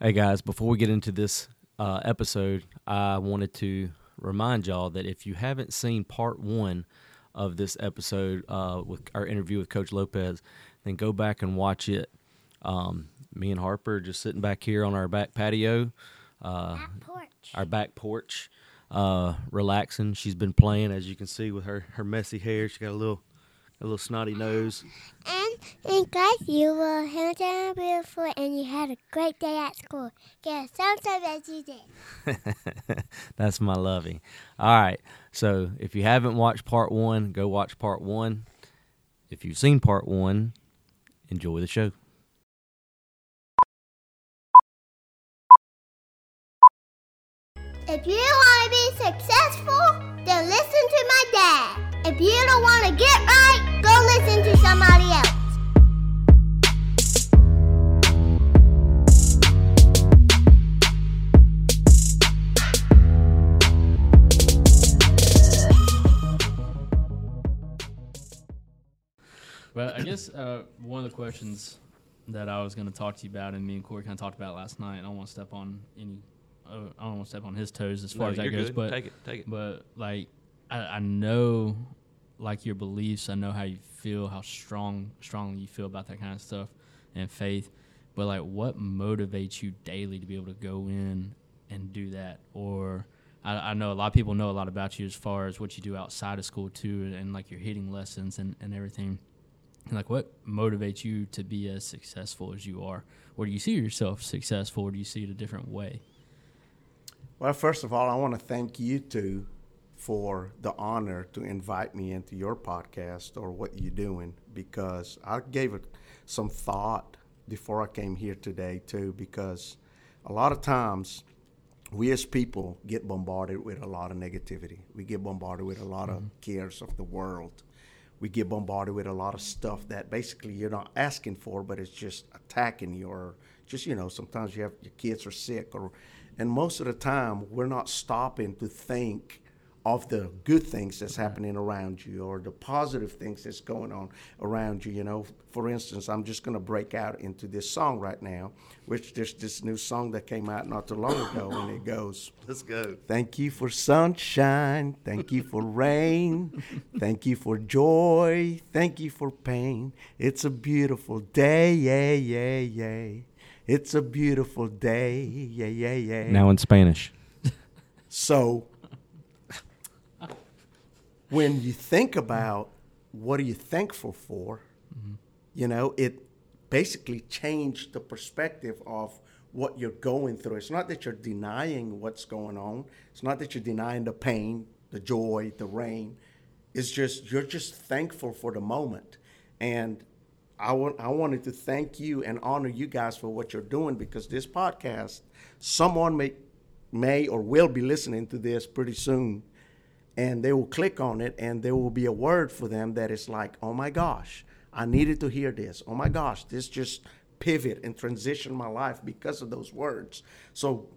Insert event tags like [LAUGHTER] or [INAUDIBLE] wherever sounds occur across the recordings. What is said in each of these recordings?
Hey guys, before we get into this uh, episode, I wanted to remind y'all that if you haven't seen part one of this episode uh, with our interview with Coach Lopes, then go back and watch it. Um, me and Harper just sitting back here on our back patio, uh, Back porch. our back porch, uh, relaxing. She's been playing, as you can see, with her, her messy hair. She got a little a little snotty nose. And, and guys, you were handsome and beautiful, and you had a great day at school. Get so so that you did. [LAUGHS] That's my lovey. All right. So if you haven't watched part one, go watch part one. If you've seen part one, enjoy the show. If you want to be successful, then listen to my dad. If you don't want to get right, go listen to somebody else. But I guess uh, one of the questions that I was going to talk to you about, and me and Corey kind of talked about last night. I don't want to step on any. Uh, I don't want to step on his toes as far as that goes. But take it. Take it. but like I, I know like your beliefs. I know how you feel, how strong strongly you feel about that kind of stuff and faith. But like, what motivates you daily to be able to go in and do that? Or I, I know a lot of people know a lot about you as far as what you do outside of school too, and, and like your hitting lessons and, and everything. And like, what motivates you to be as successful as you are? Or do you see yourself successful, or do you see it a different way? Well, first of all, I want to thank you two for the honor to invite me into your podcast or what you're doing because I gave it some thought before I came here today, too, because a lot of times we as people get bombarded with a lot of negativity. We get bombarded with a lot of mm-hmm. cares of the world. We get bombarded with a lot of stuff that basically you're not asking for, but it's just attacking you, or just you know sometimes you have your kids are sick, or and most of the time we're not stopping to think of the good things that's happening around you or the positive things that's going on around you. You know, for instance, I'm just going to break out into this song right now, which there's this new song that came out not too long ago, and it goes. Let's go. Thank you for sunshine. Thank you for rain. Thank you for joy. Thank you for pain. It's a beautiful day. Yeah, yeah, yeah. It's a beautiful day. Yeah, yeah, yeah. Now in Spanish. So when you think about what are you thankful for, you know, it basically changed the perspective of what you're going through. It's not that you're denying what's going on. It's not that you're denying the pain, the joy, the rain. It's just you're just thankful for the moment. And I want I wanted to thank you and honor you guys for what you're doing because this podcast, someone may may or will be listening to this pretty soon and they will click on it and there will be a word for them that is like oh my gosh i needed to hear this. Oh my gosh this just pivot and transition my life because of those words. So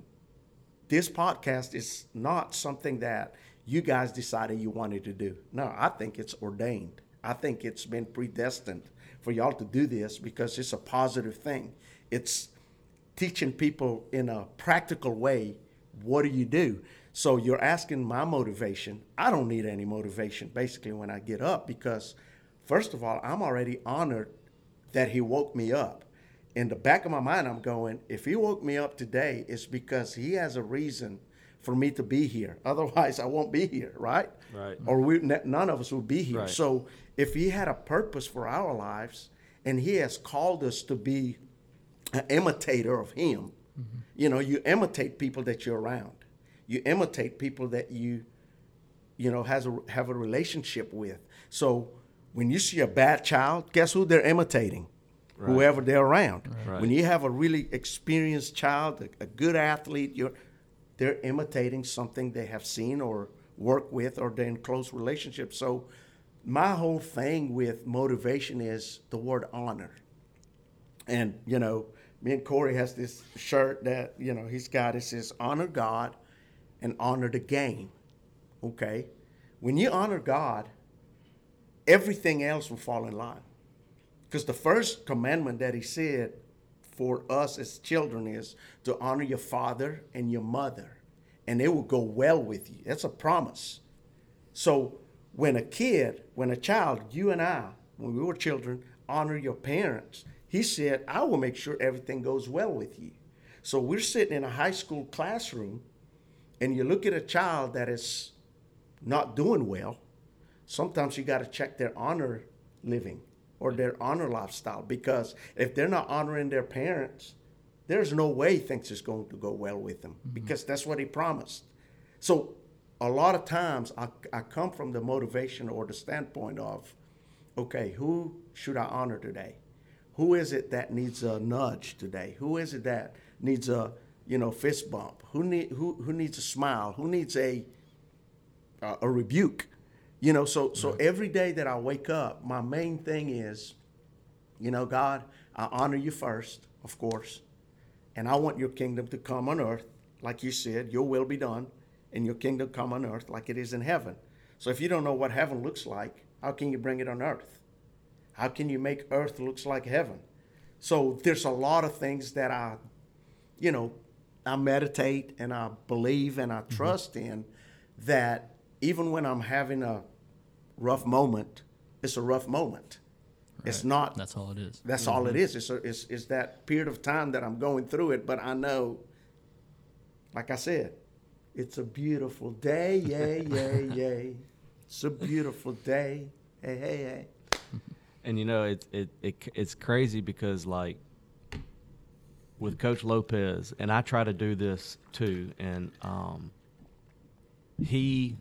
this podcast is not something that you guys decided you wanted to do. No i think it's ordained. I think it's been predestined for y'all to do this because it's a positive thing. It's teaching people in a practical way what do you do so you're asking my motivation i don't need any motivation basically when i get up because first of all i'm already honored that he woke me up in the back of my mind i'm going if he woke me up today it's because he has a reason for me to be here [LAUGHS] otherwise i won't be here right Right. or we none of us would be here Right. so if he had a purpose for our lives and he has called us to be an imitator of him. Mm-hmm. You know, you imitate people that you're around. You imitate people that you, you know, has a, have a relationship with. So when you see a bad child, guess who they're imitating? Whoever they're around. Right. When you have a really experienced child, a, a good athlete, you're, they're imitating something they have seen or work with or they're in close relationships. So my whole thing with motivation is the word honor. And, you know, me and Corey has this shirt that, you know, he's got, it says honor God and honor the game. Okay? When you honor God, everything else will fall in line. Because the first commandment that he said for us as children is to honor your father and your mother, and it will go well with you. That's a promise. So when a kid, when a child, you and I, when we were children, honor your parents, he said, I will make sure everything goes well with you. So we're sitting in a high school classroom, and you look at a child that is not doing well. Sometimes you got to check their honor living or their honor lifestyle because if they're not honoring their parents, there's no way things is going to go well with them mm-hmm. because that's what he promised. So a lot of times I, I come from the motivation or the standpoint of, okay, who should I honor today? Who is it that needs a nudge today? Who is it that needs a you know fist bump? Who need who who needs a smile? Who needs a uh, a rebuke? You know, so so right. every day that I wake up, my main thing is, you know, God, I honor you first, of course, and I want your kingdom to come on earth, like you said, your will be done, and your kingdom come on earth like it is in heaven. So if you don't know what heaven looks like, how can you bring it on earth? How can you make earth looks like heaven? So there's a lot of things that I, you know, I meditate and I believe and I mm-hmm. trust mm-hmm. in that even when I'm having a rough moment, it's a rough moment. Right. It's not. That's all it is. That's mm-hmm. all it is. It's, a, it's, it's that period of time that I'm going through it, but I know, like I said, it's a beautiful day. Yay, yay, yay. It's a beautiful day. Hey, hey, hey. [LAUGHS] And you know, it's it, it it's crazy because like with Coach Lopes, and I try to do this too, and um, he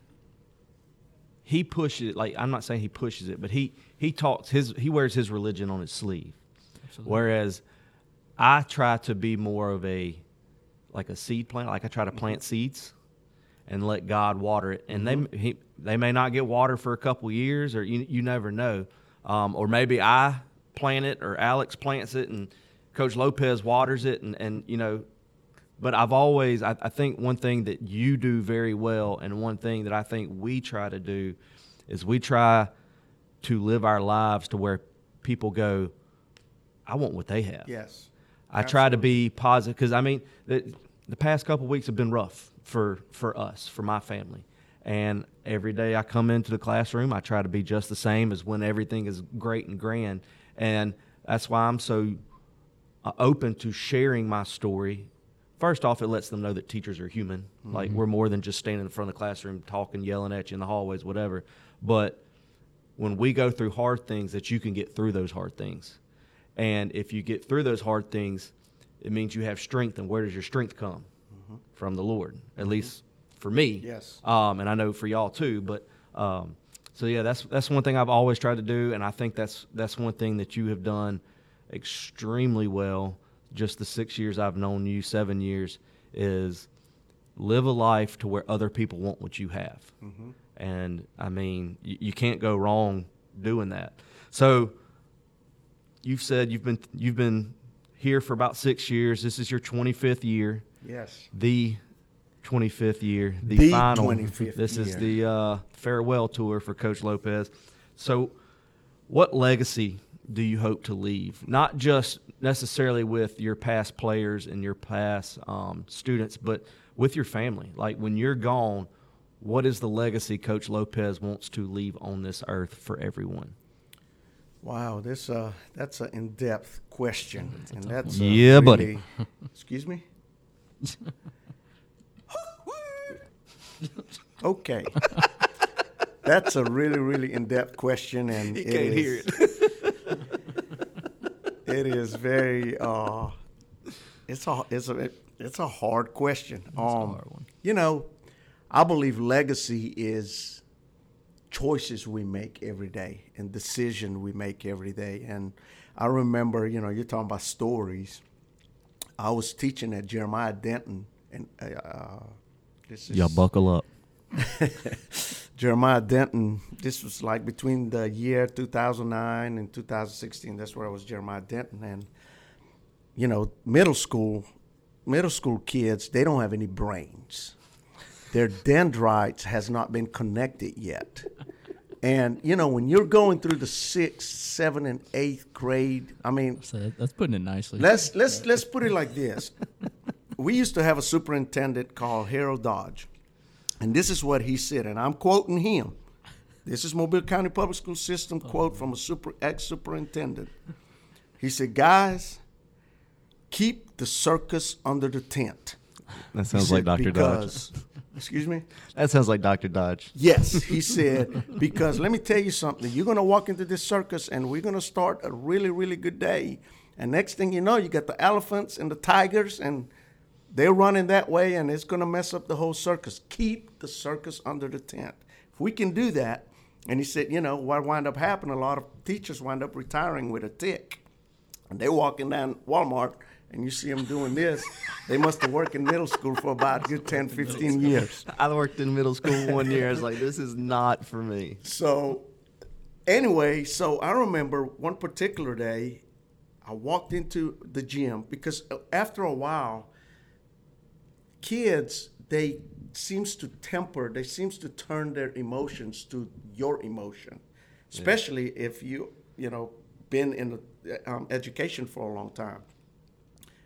he pushes it like I'm not saying he pushes it, but he he talks his he wears his religion on his sleeve. Absolutely. Whereas I try to be more of a like a seed plant, like I try to mm-hmm. plant seeds and let God water it. And mm-hmm. they he, they may not get water for a couple years, or you you never know. Um, or maybe I plant it, or Alex plants it, and Coach Lopes waters it, and and you know but I've always, I, I, think one thing that you do very well, and one thing that I think we try to do, is we try to live our lives to where people go, I want what they have. Yes. I absolutely. try to be positive because I mean, the, the past couple weeks have been rough for for us, for my family. And every day I come into the classroom, I try to be just the same as when everything is great and grand. And that's why I'm so open to sharing my story first off, it lets them know that teachers are human. Mm-hmm. Like we're more than just standing in front of the classroom talking, yelling at you in the hallways, whatever. But when we go through hard things, that you can get through those hard things. And if you get through those hard things, it means you have strength. And where does your strength come? Mm-hmm. From the Lord, at mm-hmm. least for me. Yes. Um, and I know for y'all too. But um, so yeah, that's that's one thing I've always tried to do, and I think that's that's one thing that you have done extremely well just the six years I've known you, seven years, is live a life to where other people want what you have. Mm-hmm. And I mean, you, you, can't go wrong doing that. So you've said you've been you've been here for about six years. This is your 25th year. Yes. The 25th year. The, the final. 25th this year. is the uh, farewell tour for Coach Lopes. So, what legacy do you hope to leave? Not just necessarily with your past players and your past um, students, but with your family. Like when you're gone, what is the legacy Coach Lopes wants to leave on this earth for everyone? Wow, this uh, that's an in-depth question, and that's uh, yeah, really, buddy. [LAUGHS] excuse me. [LAUGHS] okay, that's a really, really in-depth question, and he can't is, hear it it is very. Uh, it's a it's a it's a hard question. It's um, a hard one. You know, I believe legacy is choices we make every day and decision we make every day. And I remember, you know, you're talking about stories. I was teaching at Jeremiah Denton, and uh, this is y'all buckle up. [LAUGHS] Jeremiah Denton. This was like between the year 2009 and 2016. That's where I was Jeremiah Denton, and you know, middle school, middle school kids, they don't have any brains. Their dendrites has not been connected yet. And you know, when you're going through the sixth, seventh, and eighth grade, I mean, So that- that's putting it nicely. let's let's let's put it like this. We used to have a superintendent called Harold Dodge, and this is what he said, and I'm quoting him. This is Mobile County Public School System oh, quote from a super ex superintendent. He said, "Guys, keep the circus under the tent." That He sounds like said, Dr. Dodge. Excuse me. That sounds like Dr. Dodge. Yes, he [LAUGHS] said, because let me tell you something. You're going to walk into this circus and we're going to start a really, really good day. And next thing you know, you got the elephants and the tigers, and they're running that way, and it's going to mess up the whole circus. Keep the circus under the tent. If we can do that, and he said, you know, what wind up happening, a lot of teachers wind up retiring with a tick. And they're walking down Walmart, and you see them doing this. They must have worked in middle school for about a good 10, 15 years. I worked in middle school one year. I was like, this is not for me. So, anyway, so I remember one particular day, I walked into the gym because uh, after a while, kids they seems to temper, they seems to turn their emotions to your emotion, especially if you you know been in the, um, education for a long time.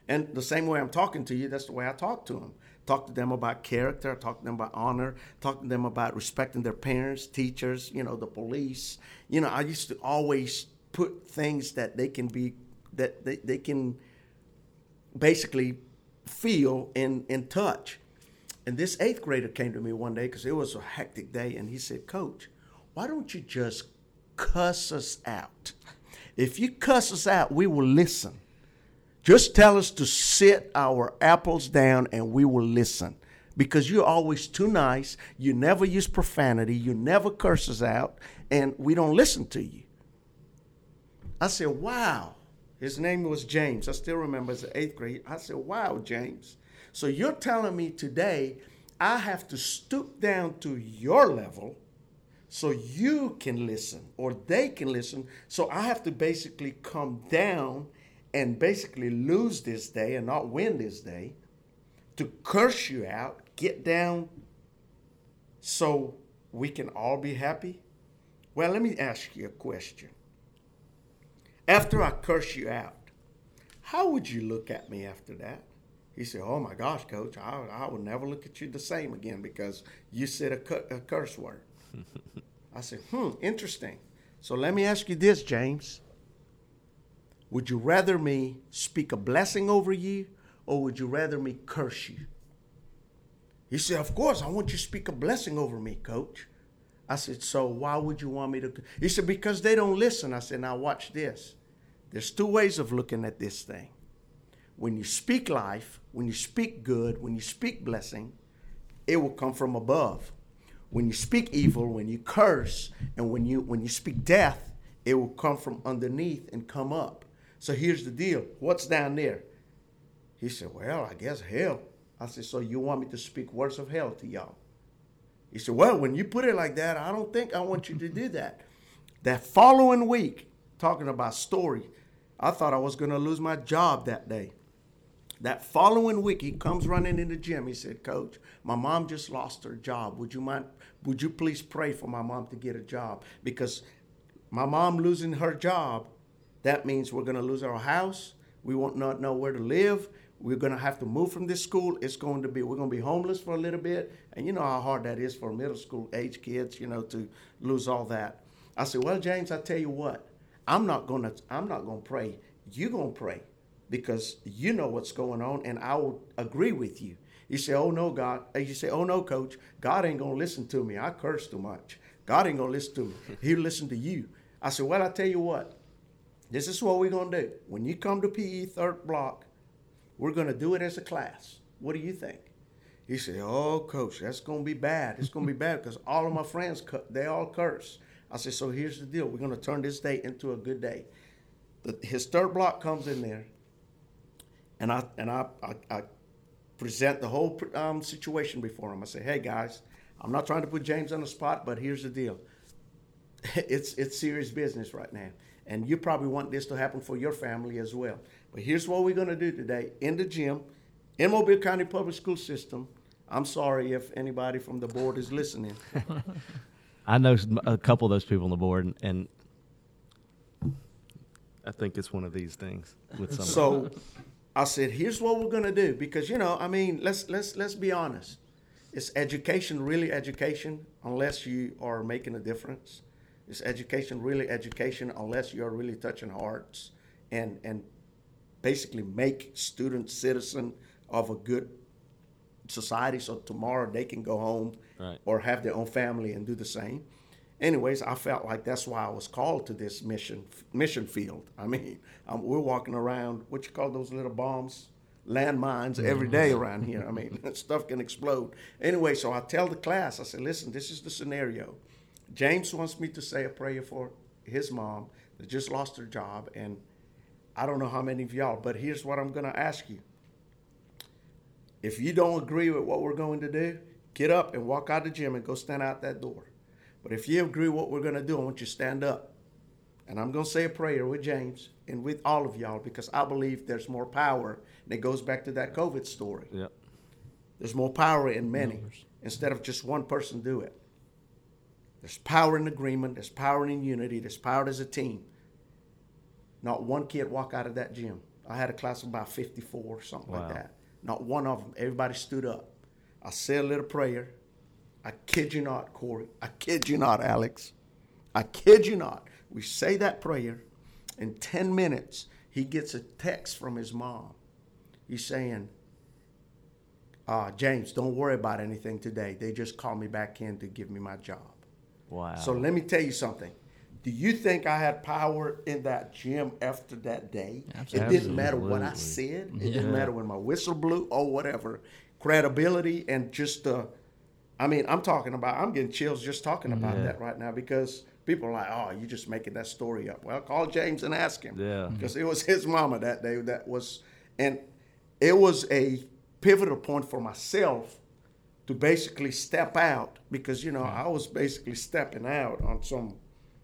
And the same way I'm talking to you, that's the way I talk to them. Talk to them about character, talk to them about honor, talk to them about respecting their parents, teachers, you know, the police. You know, I used to always put things that they can be, that they, they can basically feel and, and touch. And this eighth grader came to me one day because it was a hectic day, and he said, Coach, why don't you just cuss us out? If you cuss us out, we will listen. Just tell us to sit our apples down and we will listen. Because you're always too nice. You never use profanity. You never curse us out. And we don't listen to you. I said, wow. His name was James. I still remember as eighth grade. I said, wow, James. So you're telling me today I have to stoop down to your level so you can listen or they can listen. So I have to basically come down and basically lose this day and not win this day, to curse you out, get down so we can all be happy? Well, let me ask you a question. After I curse you out, how would you look at me after that? He said, Oh my gosh, coach, I, I will never look at you the same again because you said a, cu- a curse word. [LAUGHS] I said, Hmm, interesting. So let me ask you this, James. Would you rather me speak a blessing over you or would you rather me curse you? He said, Of course, I want you to speak a blessing over me, coach. I said, So why would you want me to? He said, Because they don't listen. I said, Now watch this. There's two ways of looking at this thing. When you speak life, when you speak good, when you speak blessing, it will come from above. When you speak evil, when you curse, and when you when you speak death, it will come from underneath and come up. So here's the deal. What's down there? He said, Well, I guess hell. I said, So you want me to speak words of hell to y'all? He said, Well, when you put it like that, I don't think I want you to do that. That following week, talking about story, I thought I was going to lose my job that day. That following week, he comes running in the gym. He said, Coach, my mom just lost her job. Would you mind? Would you please pray for my mom to get a job? Because my mom losing her job, that means we're going to lose our house. We won't not know where to live. We're going to have to move from this school. It's going to be, we're going to be homeless for a little bit. And you know how hard that is for middle school age kids, you know, to lose all that. I said, well, James, I tell you what, I'm not going to, I'm not to pray. You're going to pray because you know what's going on and I will agree with you. You say, oh no, God. Uh, you say, oh no, coach. God ain't going to listen to me. I curse too much. God ain't going to listen to me. [LAUGHS] He'll listen to you. I said, well, I tell you what, this is what we're going to do. When you come to PE third block, we're going to do it as a class. What do you think? He said, oh, coach, that's going to be bad. It's going to be bad because all of my friends, they all curse. I said, so here's the deal. We're going to turn this day into a good day. The, his third block comes in there, and I and I, I, I present the whole um, situation before him. I say, hey guys, I'm not trying to put James on the spot, but here's the deal. [LAUGHS] It's it's serious business right now, and you probably want this to happen for your family as well. But here's what we're going to do today in the gym, in Mobile County Public School System. I'm sorry if anybody from the board is listening. I know a couple of those people on the board, and, and I think it's one of these things with some. So I said, here's what we're gonna do because you know, I mean, let's let's let's be honest. Is education really education unless you are making a difference? Is education really education unless you're really touching hearts and and basically make students citizen of a good society so tomorrow they can go home Right. or have their own family and do the same. Anyways, I felt like that's why I was called to this mission mission field. I mean, um, we're walking around what you call those little bombs, landmines every day around here. I mean, [LAUGHS] stuff can explode. Anyway, so I tell the class, I said, listen, this is the scenario. James wants me to say a prayer for his mom that just lost her job, and I don't know how many of y'all, but here's what I'm gonna ask you. If you don't agree with what we're going to do, get up and walk out the gym and go stand out that door. But if you agree what we're going to do, I want you to stand up. And I'm going to say a prayer with James and with all of y'all because I believe there's more power. And it goes back to that COVID story. Yep. There's more power in many instead of just one person do it. There's power in agreement, there's power in unity, there's power as a team. Not one kid walk out of that gym. I had a class of about 54, something Wow. like that. Not one of them. Everybody stood up. I said a little prayer. I kid you not, Corey. I kid you not, Alex. I kid you not. We say that prayer. In 10 minutes, he gets a text from his mom. He's saying, uh, James, don't worry about anything today. They just called me back in to give me my job. Wow. So let me tell you something. Do you think I had power in that gym after that day? Absolutely. It didn't matter what I said. It didn't matter when my whistle blew or whatever. Credibility and just uh I mean, I'm talking about I'm getting chills just talking about Yeah. that right now because people are like, "Oh, you're just making that story up." Well, call James and ask him. Yeah. Because it was his mama that day that was and it was a pivotal point for myself to basically step out because you know I was basically stepping out on some.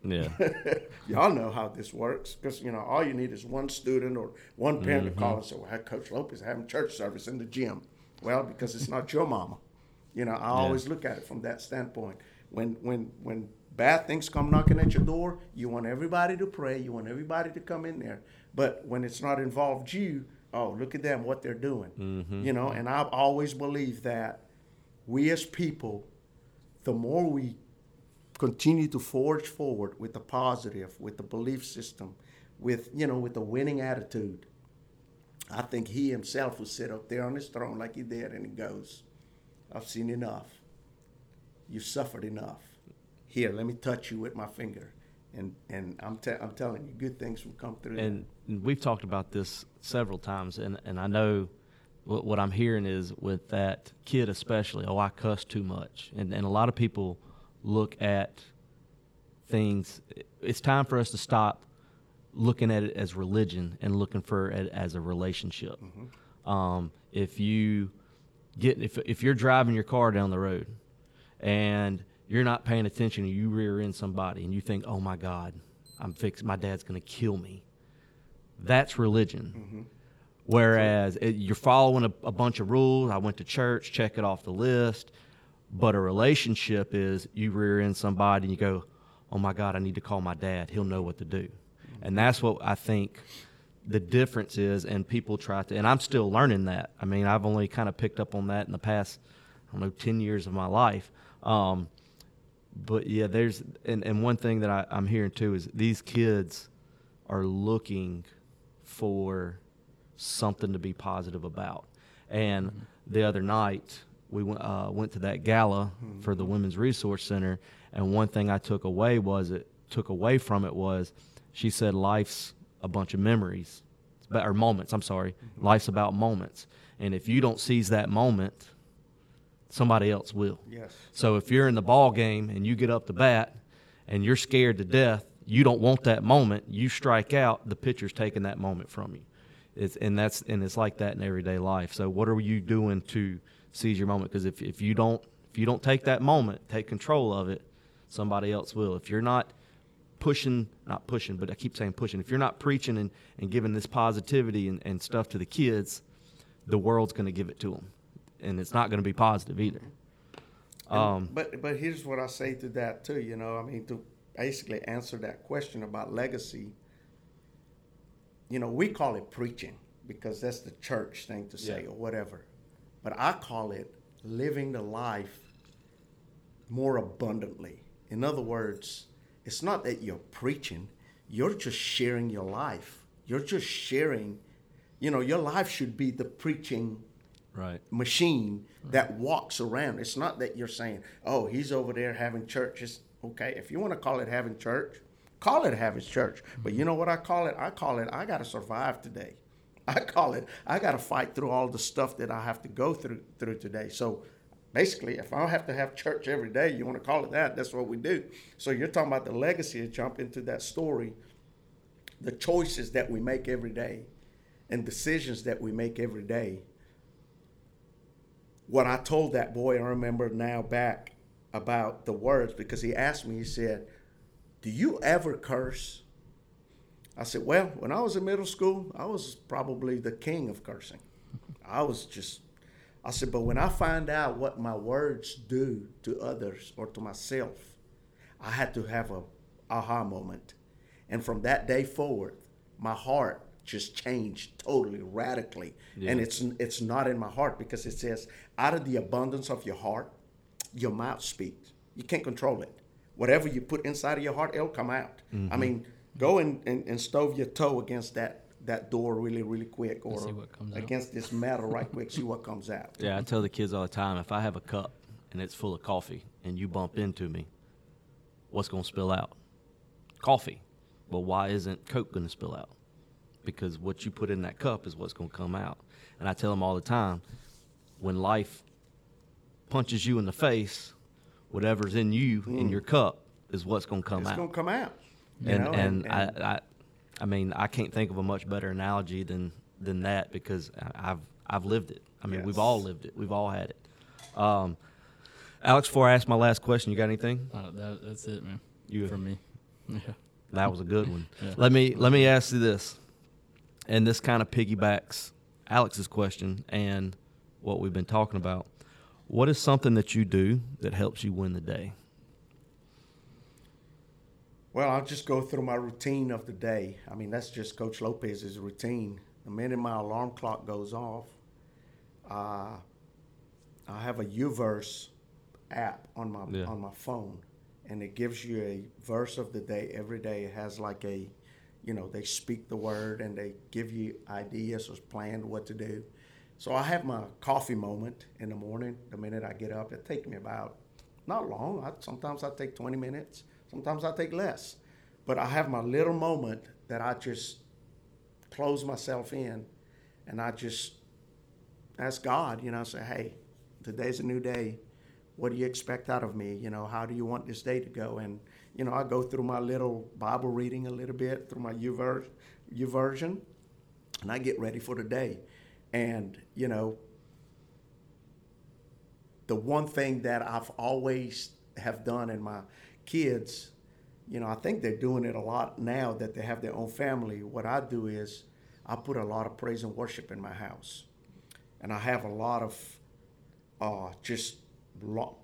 yeah. [LAUGHS] Y'all know how this works because you know all you need is one student or one parent to call and say, "Well, Coach Lopes having church service in the gym." Well, because it's not your mama. You know, I always look at it from that standpoint. When when when bad things come knocking at your door, you want everybody to pray. You want everybody to come in there. But when it's not involved you, oh, look at them, what they're doing. Mm-hmm. You know, and I've always believed that we as people, the more we continue to forge forward with the positive, with the belief system, with you know, with the winning attitude, I think he himself will sit up there on his throne like he did, and he goes, "I've seen enough. You've suffered enough. Here, let me touch you with my finger." And and I'm te- I'm telling you, good things will come through. and, we've talked about this several times, and, and I know what, what I'm hearing is with that kid especially, oh, I cuss too much, and and a lot of people look at things. It's time for us to stop looking at it as religion and looking for it as a relationship. Um, if you get if if you're driving your car down the road and you're not paying attention and you rear end somebody and you think, "Oh my God, I'm fixed. My dad's going to kill me." That's religion. Whereas it, you're following a, a bunch of rules. I went to church, check it off the list. But a relationship is you rear end somebody and you go, "Oh my God, I need to call my dad. He'll know what to do." And that's what I think the difference is. And people try to, and I'm still learning that. I mean, I've only kind of picked up on that in the past, I don't know, ten years of my life. Um, but yeah, there's and, and one thing that I, I'm hearing too is these kids are looking for something to be positive about. And the other night we went uh, went to that gala for the Women's Resource Center, and one thing I took away was it took away from it was she said life's a bunch of memories, about- or moments. I'm sorry, mm-hmm. life's about moments, and if you don't seize that moment, somebody else will. yes. So if you're in the ball game and you get up to bat and you're scared to death, you don't want that moment. You strike out, the pitcher's taking that moment from you. It's, and that's and it's like that in everyday life. So what are you doing to seize your moment? Because if, if you don't if you don't take that moment, take control of it, somebody else will. If you're not pushing, not pushing, but I keep saying pushing. If you're not preaching and, and giving this positivity and, and stuff to the kids, the world's going to give it to them, and it's not going to be positive either. Um, But but here's what I say to that too. You know, I mean, to basically answer that question about legacy. You know, we call it preaching because that's the church thing to say Yeah. or whatever, but I call it living the life more abundantly. In other words, it's not that you're preaching; you're just sharing your life. You're just sharing. You know, your life should be the preaching right. machine that walks around. It's not that you're saying, "Oh, he's over there having church." It's okay if you want to call it having church, call it having church. But you mm-hmm. know what I call it? I call it I got to survive today. [LAUGHS] I call it I got to fight through all the stuff that I have to go through through today. So basically, if I have to have church every day, you want to call it that? That's what we do. So you're talking about the legacy. To jump into that story, the choices that we make every day, and decisions that we make every day what I told that boy, I remember now back about the words because he asked me, he said, Do you ever curse? I said, Well, when I was in middle school, I was probably the king of cursing. I was just, I said, But when I find out what my words do to others or to myself, I had to have a aha moment. And from that day forward, my heart just changed totally, radically. And it's it's not in my heart because it says, out of the abundance of your heart, your mouth speaks. You can't control it. Whatever you put inside of your heart, it'll come out. I mm-hmm. mean, go and, and, and stove your toe against that that door really, really quick or see what comes out. against this metal right quick, see what comes out. Yeah, I tell the kids all the time if I have a cup and it's full of coffee and you bump into me, what's going to spill out? Coffee. Well, why isn't Coke going to spill out? Because what you put in that cup is what's going to come out. And I tell them all the time when life punches you in the face, whatever's in you, in mm. your cup, is what's going to come It's out. It's gonna come out. you and know, and, I, I I mean I can't think of a much better analogy than than that because I- I've I've lived it. I mean we've all lived it. We've all had it. Um, Alex, before I ask my last question, you got anything? Uh, that, that's it, man. You- for me. [LAUGHS] Yeah. That was a good one. [LAUGHS] Yeah. Let me let me ask you this, and this kind of piggybacks Alex's question and what we've been talking about. What is something that you do that helps you win the day? Well, I'll just go through my routine of the day. I mean, that's just Coach Lopes's routine. The minute my alarm clock goes off, uh, I have a UVerse app on my Yeah. on my phone, and it gives you a verse of the day every day. It has like a, you know, they speak the word and they give you ideas or plan what to do. So I have my coffee moment in the morning. The minute I get up, it takes me about not long. I, sometimes I take 20 minutes. Sometimes I take less. But I have my little moment that I just close myself in and I just ask God, you know, I say, hey, today's a new day. What do you expect out of me? You know, how do you want this day to go? And, you know, I go through my little Bible reading a little bit through my YouVer- version and I get ready for the day. And, you know, the one thing that I've always have done in my kids, you know, I think they're doing it a lot now that they have their own family. What I do is I put a lot of praise and worship in my house, and I have a lot of uh, just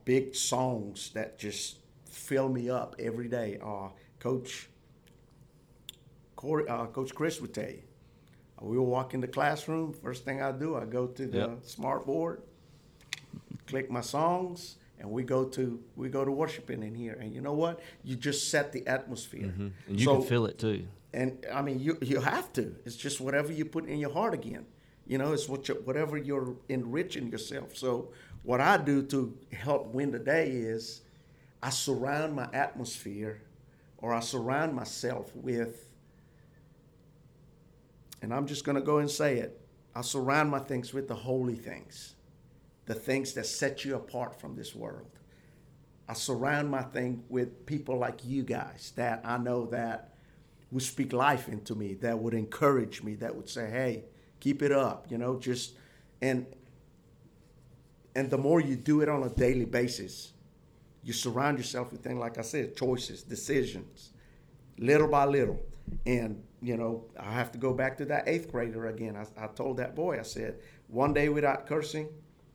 big songs that just fill me up every day. Uh, Coach Corey, uh, Coach Chris would tell you. We will walk in the classroom. First thing I do, I go to the Yep. smart board, click my songs, and we go to we go to worshiping in here. And you know what? You just set the atmosphere. Mm-hmm. And you So- can feel it too. and I mean, you you have to. It's just whatever you put in your heart again. You know, it's what you, whatever you're enriching yourself. So what I do to help win the day is I surround my atmosphere, or I surround myself with. And I'm just going to go and say it. I surround my things with the holy things, the things that set you apart from this world. I surround my thing with people like you guys that I know that would speak life into me, that would encourage me, that would say, "Hey, keep it up," you know, just and and the more you do it on a daily basis, you surround yourself with things like I said, choices, decisions, little by little. And you know, I have to go back to that eighth grader again. I, I told that boy, I said, one day without cursing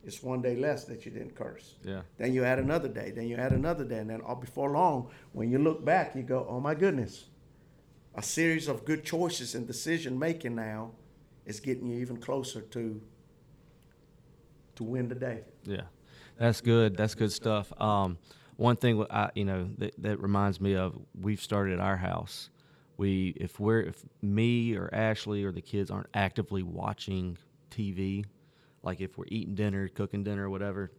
it's one day less that you didn't curse. Yeah. Then you add another day. Then you add another day, and then all before long, when you look back, you go, "Oh my goodness!" A series of good choices and decision making now is getting you even closer to to win the day. Yeah, that's good. That's good stuff. Um, one thing I, you know, that, that reminds me of, we've started at our house. We, if we're, if me or Ashley or the kids aren't actively watching TV, like if we're eating dinner, cooking dinner, whatever,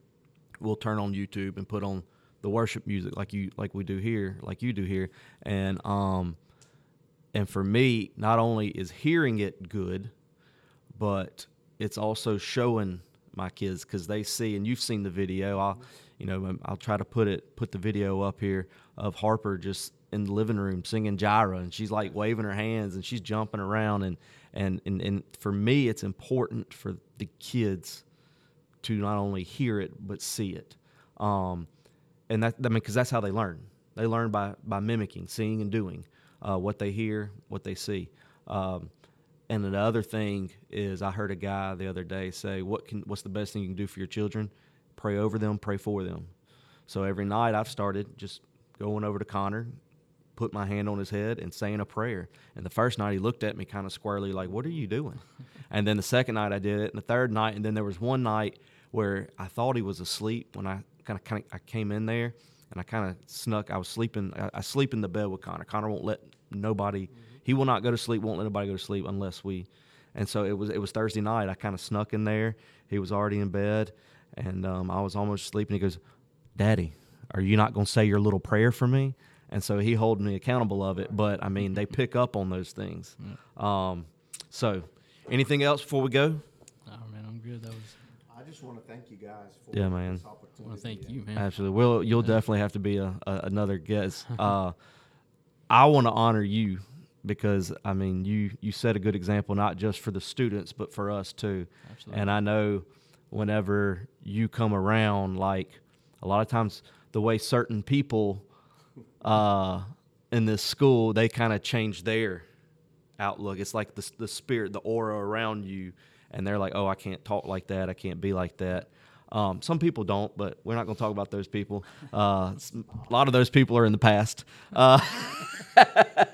we'll turn on YouTube and put on the worship music like you, like we do here, like you do here, and um, and for me, not only is hearing it good, but it's also showing my kids because they see, and you've seen the video. I'll, you know, um, I'll try to put it, put the video up here of Harper just in the living room singing Jireh, and she's like waving her hands and she's jumping around, and and and, and for me, it's important for the kids to not only hear it but see it, um, and that I mean because that's how they learn. They learn by by mimicking, seeing, and doing uh, what they hear, what they see. Um, and the other thing is, I heard a guy the other day say, "What can? What's the best thing you can do for your children? Pray over them, pray for them." So every night I've started just going over to Connor, put my hand on his head, and saying a prayer. And the first night he looked at me kind of squarely, like, "What are you doing?" [LAUGHS] and then the second night I did it, and the third night, and then there was one night where I thought he was asleep when I kind of kind of I came in there and I kind of snuck. I was sleeping. I, I, sleep in the bed with Connor. Connor won't let nobody. He will not go to sleep. Won't let anybody go to sleep unless we. And so it was. It was Thursday night. I kind of snuck in there. He was already in bed, and um, I was almost sleeping. He goes, "Daddy, are you not going to say your little prayer for me?" And so he held me accountable of it. But I mean, they pick up on those things. Um, so, anything else before we go? Oh man, I'm good. That was. I just want to thank you guys for Yeah, man. this I want to thank you, man. Absolutely. Well, you'll definitely have to be a, a another guest. [LAUGHS] Uh, I want to honor you because I mean you you set a good example not just for the students but for us too. Absolutely. And I know whenever you come around, like a lot of times the way certain people uh, in this school they kind of change their outlook. It's like the the spirit, the aura around you, and they're like, "Oh, I can't talk like that. I can't be like that." Um, some people don't, but we're not going to talk about those people. Uh, a lot of those people are in the past. Uh, [LAUGHS]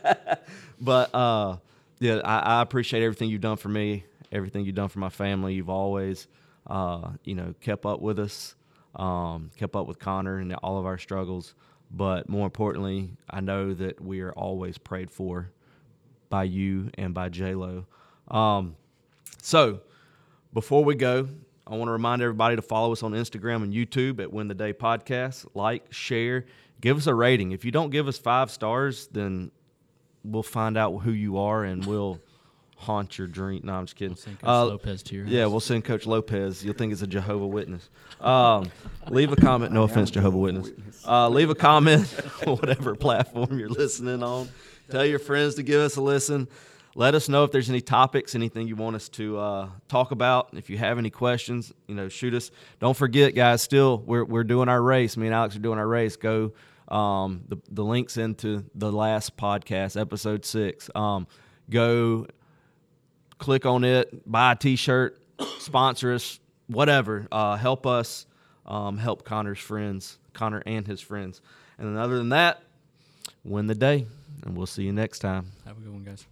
but uh, yeah, I, I appreciate everything you've done for me, everything you've done for my family. You've always, uh, you know, kept up with us, um, kept up with Connor and all of our struggles. But more importantly, I know that we are always prayed for by you and by J Lo. Um, so before we go, I want to remind everybody to follow us on Instagram and YouTube at Win the Day Podcast. Like, share, give us a rating. If you don't give us five stars, then we'll find out who you are and we'll haunt your dream. No, I'm just kidding. We'll send Coach Uh, Lopes to your yeah, we'll send Coach Lopes. You'll think it's a Jehovah Witness. Um, leave a comment. No offense, Jehovah Witness. Uh, leave a comment on [LAUGHS] whatever platform you're listening on. Tell your friends to give us a listen. Let us know if there's any topics, anything you want us to uh, talk about. If you have any questions, you know, shoot us. Don't forget, guys. Still, we're we're doing our race. Me and Alex are doing our race. Go. Um, the the links into the last podcast, episode six. Um, go click on it, buy a T-shirt, sponsor us, whatever. Uh, help us um, help Connor's friends, Connor and his friends. And then other than that, win the day, and we'll see you next time. Have a good one, guys.